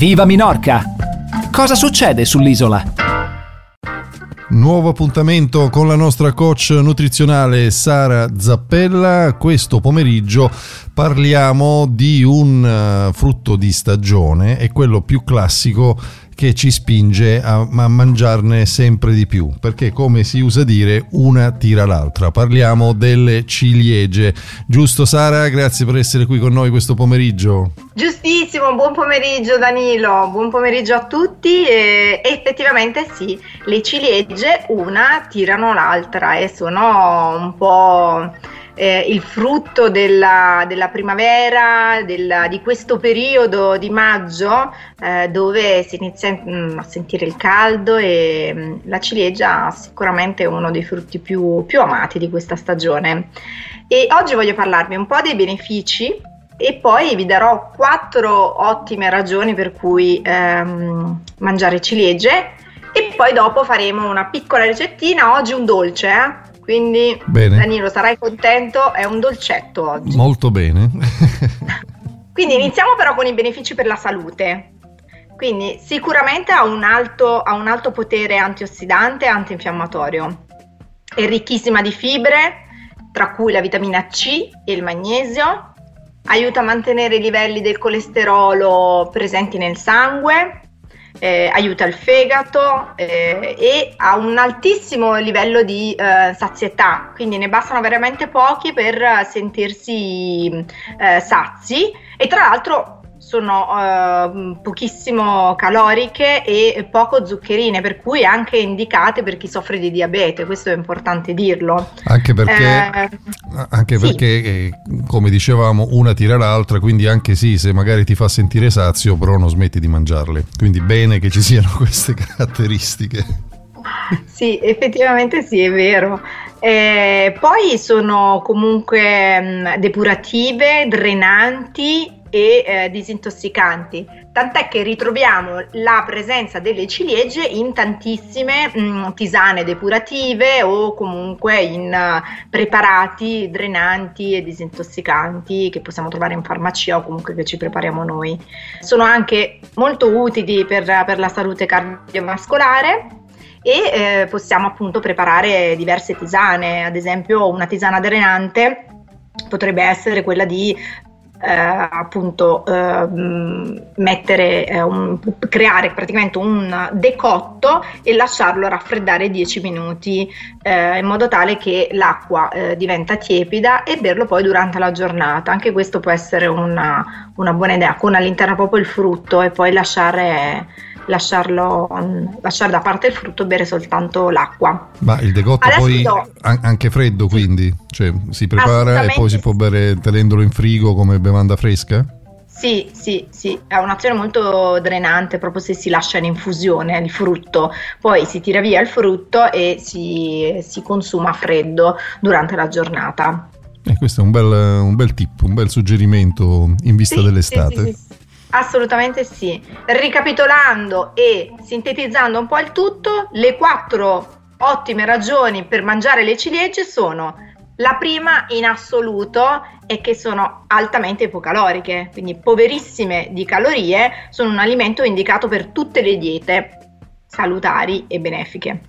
Viva Minorca! Cosa succede sull'isola? Nuovo appuntamento con la nostra coach nutrizionale Sara Zappella. Questo pomeriggio parliamo di un uh, frutto di stagione, è quello più classico che ci spinge a, a, mangiarne sempre di più, perché come si usa dire, una tira l'altra. Parliamo delle ciliegie. Giusto Sara? Grazie per essere qui con noi questo pomeriggio. Giustissimo, buon pomeriggio Danilo, buon pomeriggio a tutti. E effettivamente sì, le ciliegie una tirano l'altra e sono un po' eh, il frutto della, della primavera, della, di questo periodo di maggio eh, dove si inizia mm, a sentire il caldo e mm, la ciliegia sicuramente è uno dei frutti più, più amati di questa stagione. E oggi voglio parlarvi un po' dei benefici e poi vi darò quattro ottime ragioni per cui ehm, mangiare ciliegie e poi dopo faremo una piccola ricettina, oggi un dolce, eh? Quindi bene. Danilo sarai contento, è un dolcetto oggi. Molto bene. Quindi iniziamo però con i benefici per la salute. Quindi sicuramente ha un alto, ha un alto potere antiossidante e antinfiammatorio. È ricchissima di fibre, tra cui la vitamina C e il magnesio. Aiuta a mantenere i livelli del colesterolo presenti nel sangue, eh, aiuta il fegato eh, e ha un altissimo livello di eh, sazietà, quindi ne bastano veramente pochi per sentirsi eh, sazi. E tra l'altro sono uh, pochissimo caloriche e poco zuccherine, per cui anche indicate per chi soffre di diabete, questo è importante dirlo. Anche perché, eh, anche sì. perché eh, come dicevamo, una tira l'altra, quindi anche sì, se magari ti fa sentire sazio, però non smetti di mangiarle. Quindi bene che ci siano queste caratteristiche. Sì, effettivamente sì, è vero. Eh, poi sono comunque mh, depurative, drenanti e eh, disintossicanti, tant'è che ritroviamo la presenza delle ciliegie in tantissime mh, mm, tisane depurative o comunque in uh, preparati drenanti e disintossicanti che possiamo trovare in farmacia o comunque che ci prepariamo noi. Sono anche molto utili per, per la salute cardiovascolare e eh, possiamo appunto preparare diverse tisane, ad esempio una tisana drenante potrebbe essere quella di appunto eh, mettere eh, un, creare praticamente un decotto e lasciarlo raffreddare 10 minuti eh, in modo tale che l'acqua eh, diventa tiepida e berlo poi durante la giornata. Anche questo può essere una, una buona idea con all'interno proprio il frutto e poi lasciare lasciarlo, lasciare da parte il frutto e bere soltanto l'acqua. Ma il decotto Adesso poi do... anche freddo quindi? Cioè si prepara e poi si può bere tenendolo in frigo come bevanda fresca? Sì, sì, sì, ha un'azione molto drenante proprio se si lascia in infusione il frutto, poi si tira via il frutto e si, si consuma freddo durante la giornata. E eh, questo è un bel, un bel tip, un bel suggerimento in vista sì, dell'estate. Sì, sì, Assolutamente sì. Ricapitolando e sintetizzando un po' il tutto, le quattro ottime ragioni per mangiare le ciliegie sono la prima in assoluto è che sono altamente ipocaloriche, quindi poverissime di calorie, sono un alimento indicato per tutte le diete salutari e benefiche.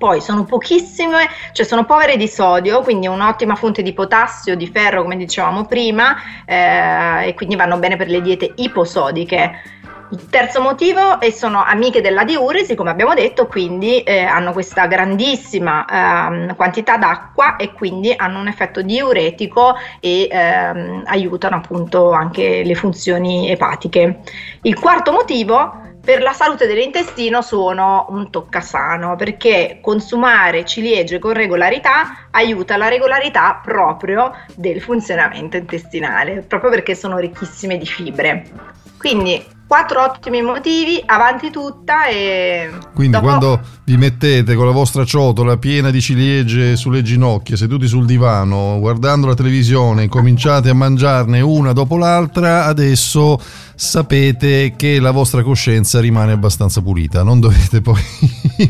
Poi sono pochissime, cioè sono povere di sodio, quindi un'ottima fonte di potassio, di ferro, come dicevamo prima, eh, e quindi vanno bene per le diete iposodiche. Il terzo motivo è sono amiche della diuresi, come abbiamo detto, quindi eh, hanno questa grandissima eh, quantità d'acqua e quindi hanno un effetto diuretico e eh, aiutano appunto anche le funzioni epatiche. Il quarto motivo per la salute dell'intestino sono un toccasano perché consumare ciliegie con regolarità aiuta la regolarità proprio del funzionamento intestinale, proprio perché sono ricchissime di fibre. Quindi quattro ottimi motivi, avanti tutta e... Quindi dopo... quando vi mettete con la vostra ciotola piena di ciliegie sulle ginocchia, seduti sul divano, guardando la televisione, cominciate a mangiarne una dopo l'altra, adesso sapete che la vostra coscienza rimane abbastanza pulita, non dovete poi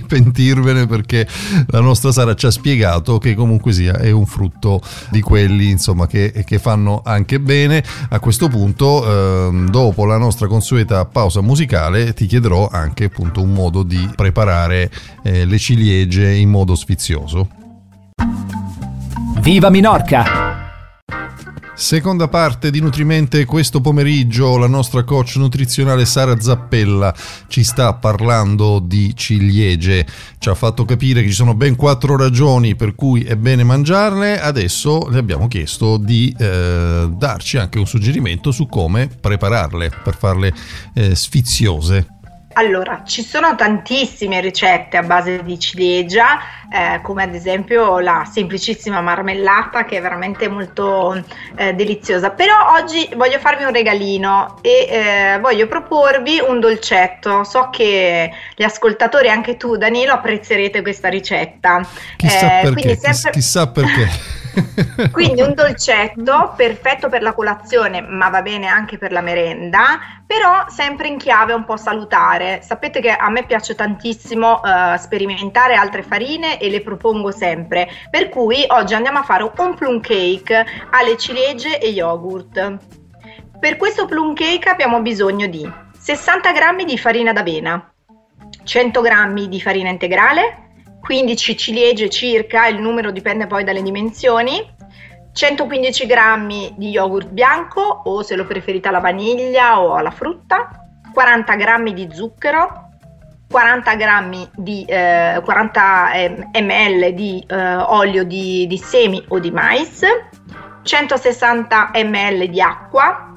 pentirvene perché la nostra Sara ci ha spiegato che comunque sia è un frutto di quelli insomma che, che fanno anche bene. A questo punto, eh, dopo la nostra consueta pausa musicale, ti chiederò anche appunto un modo di preparare eh, le ciliegie in modo sfizioso. Viva Minorca! Seconda parte di Nutrimente questo pomeriggio la nostra coach nutrizionale Sara Zappella ci sta parlando di ciliegie, ci ha fatto capire che ci sono ben quattro ragioni per cui è bene mangiarle, adesso le abbiamo chiesto di eh, darci anche un suggerimento su come prepararle per farle eh, sfiziose. Allora, ci sono tantissime ricette a base di ciliegia, eh, come ad esempio la semplicissima marmellata che è veramente molto eh, deliziosa. Però oggi voglio farvi un regalino e eh, voglio proporvi un dolcetto. So che gli ascoltatori, anche tu Danilo, apprezzerete questa ricetta. Chissà eh, perché. Sempre... Chissà perché. Quindi un dolcetto perfetto per la colazione, ma va bene anche per la merenda, però sempre in chiave un po' salutare. Sapete che a me piace tantissimo uh, sperimentare altre farine e le propongo sempre. Per cui oggi andiamo a fare un plum cake alle ciliegie e yogurt. Per questo plum cake abbiamo bisogno di 60 g di farina d'avena, 100 g di farina integrale, 15 ciliegie circa, il numero dipende poi dalle dimensioni, 115 g di yogurt bianco o se lo preferite alla vaniglia o alla frutta, 40 g di zucchero, 40 g di eh, 40 ml di eh, olio di, di, semi o di mais, 160 ml di acqua,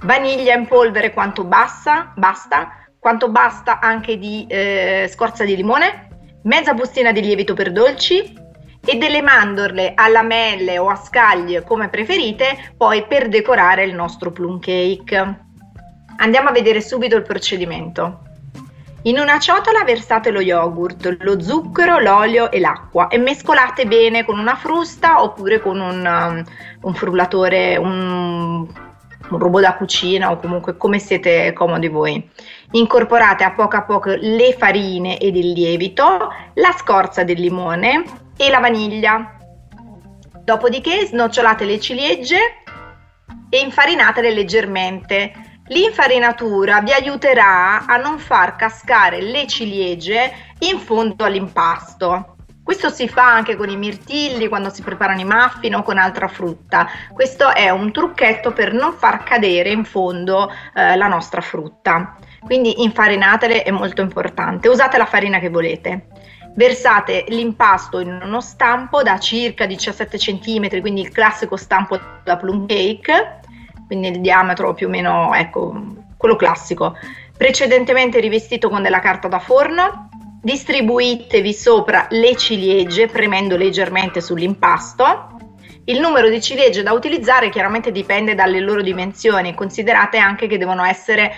vaniglia in polvere quanto basta, basta. quanto basta anche di eh, scorza di limone, mezza bustina di lievito per dolci e delle mandorle a lamelle o a scaglie come preferite poi per decorare il nostro plum cake. Andiamo a vedere subito il procedimento. In una ciotola versate lo yogurt, lo zucchero, l'olio e l'acqua e mescolate bene con una frusta oppure con un, um, un frullatore, un un robot da cucina o comunque come siete comodi voi. Incorporate a poco a poco le farine ed il lievito, la scorza del limone e la vaniglia. Dopodiché snocciolate le ciliegie e infarinatele leggermente. L'infarinatura vi aiuterà a non far cascare le ciliegie in fondo all'impasto. Questo si fa anche con i mirtilli quando si preparano i muffin o con altra frutta. Questo è un trucchetto per non far cadere in fondo eh, la nostra frutta. Quindi infarinatele è molto importante. Usate la farina che volete. Versate l'impasto in uno stampo da circa 17 cm, quindi il classico stampo da plum cake, quindi il diametro più o meno, ecco, quello classico. Precedentemente rivestito con della carta da forno Distribuitevi sopra le ciliegie premendo leggermente sull'impasto. Il numero di ciliegie da utilizzare chiaramente dipende dalle loro dimensioni, considerate anche che devono essere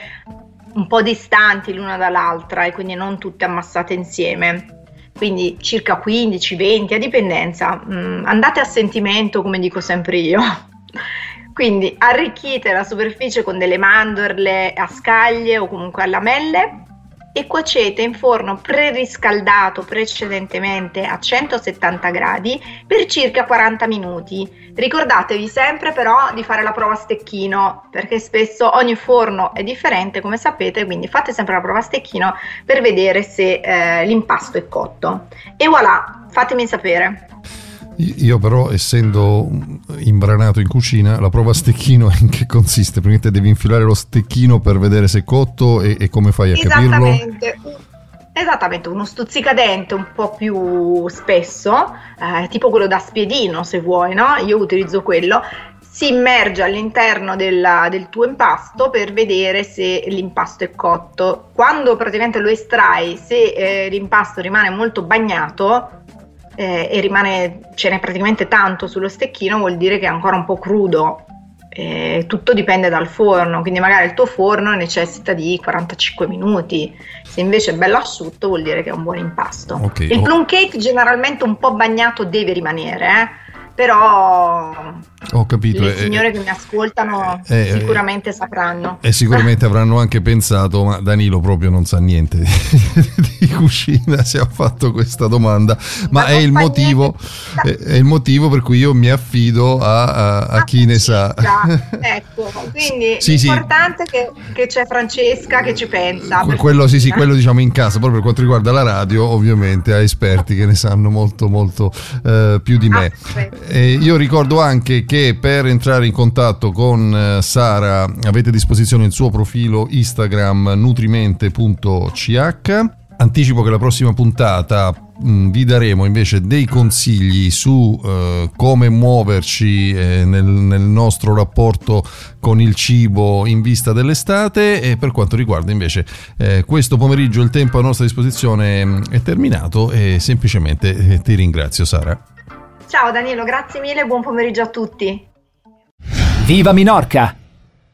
un po' distanti l'una dall'altra e quindi non tutte ammassate insieme. Quindi circa 15-20 a dipendenza. Mm, andate a sentimento, come dico sempre io. Quindi arricchite la superficie con delle mandorle a scaglie o comunque a lamelle e cuocete in forno preriscaldato precedentemente a 170 gradi per circa 40 minuti. Ricordatevi sempre però di fare la prova a stecchino perché spesso ogni forno è differente come sapete quindi fate sempre la prova a stecchino per vedere se eh, l'impasto è cotto. E voilà, fatemi sapere. Io però, essendo imbranato in cucina, la prova a stecchino in che consiste? Praticamente devi infilare lo stecchino per vedere se è cotto e, e come fai a Esattamente. capirlo? Esattamente, uno stuzzicadente un po' più spesso, eh, tipo quello da spiedino se vuoi, no? Io utilizzo quello, si immerge all'interno della, del tuo impasto per vedere se l'impasto è cotto. Quando praticamente lo estrai, se eh, l'impasto rimane molto bagnato, eh, e rimane, ce n'è praticamente tanto sullo stecchino, vuol dire che è ancora un po' crudo. eh, tutto dipende dal forno, quindi magari il tuo forno necessita di 45 minuti, se invece è bello asciutto vuol dire che è un buon impasto. Okay. Il plum cake generalmente un po' bagnato deve rimanere, eh? però ho capito. Le signore eh, che mi ascoltano eh, eh, sicuramente sapranno. E sicuramente avranno anche pensato, ma Danilo proprio non sa niente di, di cucina se ha fatto questa domanda, ma, ma è, il motivo, è, è, il motivo, per cui io mi affido a, a, a chi ne sa. ecco, quindi sì, l'importante sì. È che, che, c'è Francesca che ci pensa. Quello, sì, sì, quello diciamo in casa, proprio per quanto riguarda la radio, ovviamente ha esperti che ne sanno molto, molto eh, più di me. Ah, io ricordo anche che per entrare in contatto con eh, Sara avete a disposizione il suo profilo Instagram nutrimente.ch. Anticipo che la prossima puntata mh, vi daremo invece dei consigli su eh, come muoverci eh, nel, nel, nostro rapporto con il cibo in vista dell'estate e per quanto riguarda invece eh, questo pomeriggio il tempo a nostra disposizione mh, è terminato e semplicemente eh, ti ringrazio Sara. Ciao Danilo, grazie mille e buon pomeriggio a tutti. Viva Minorca!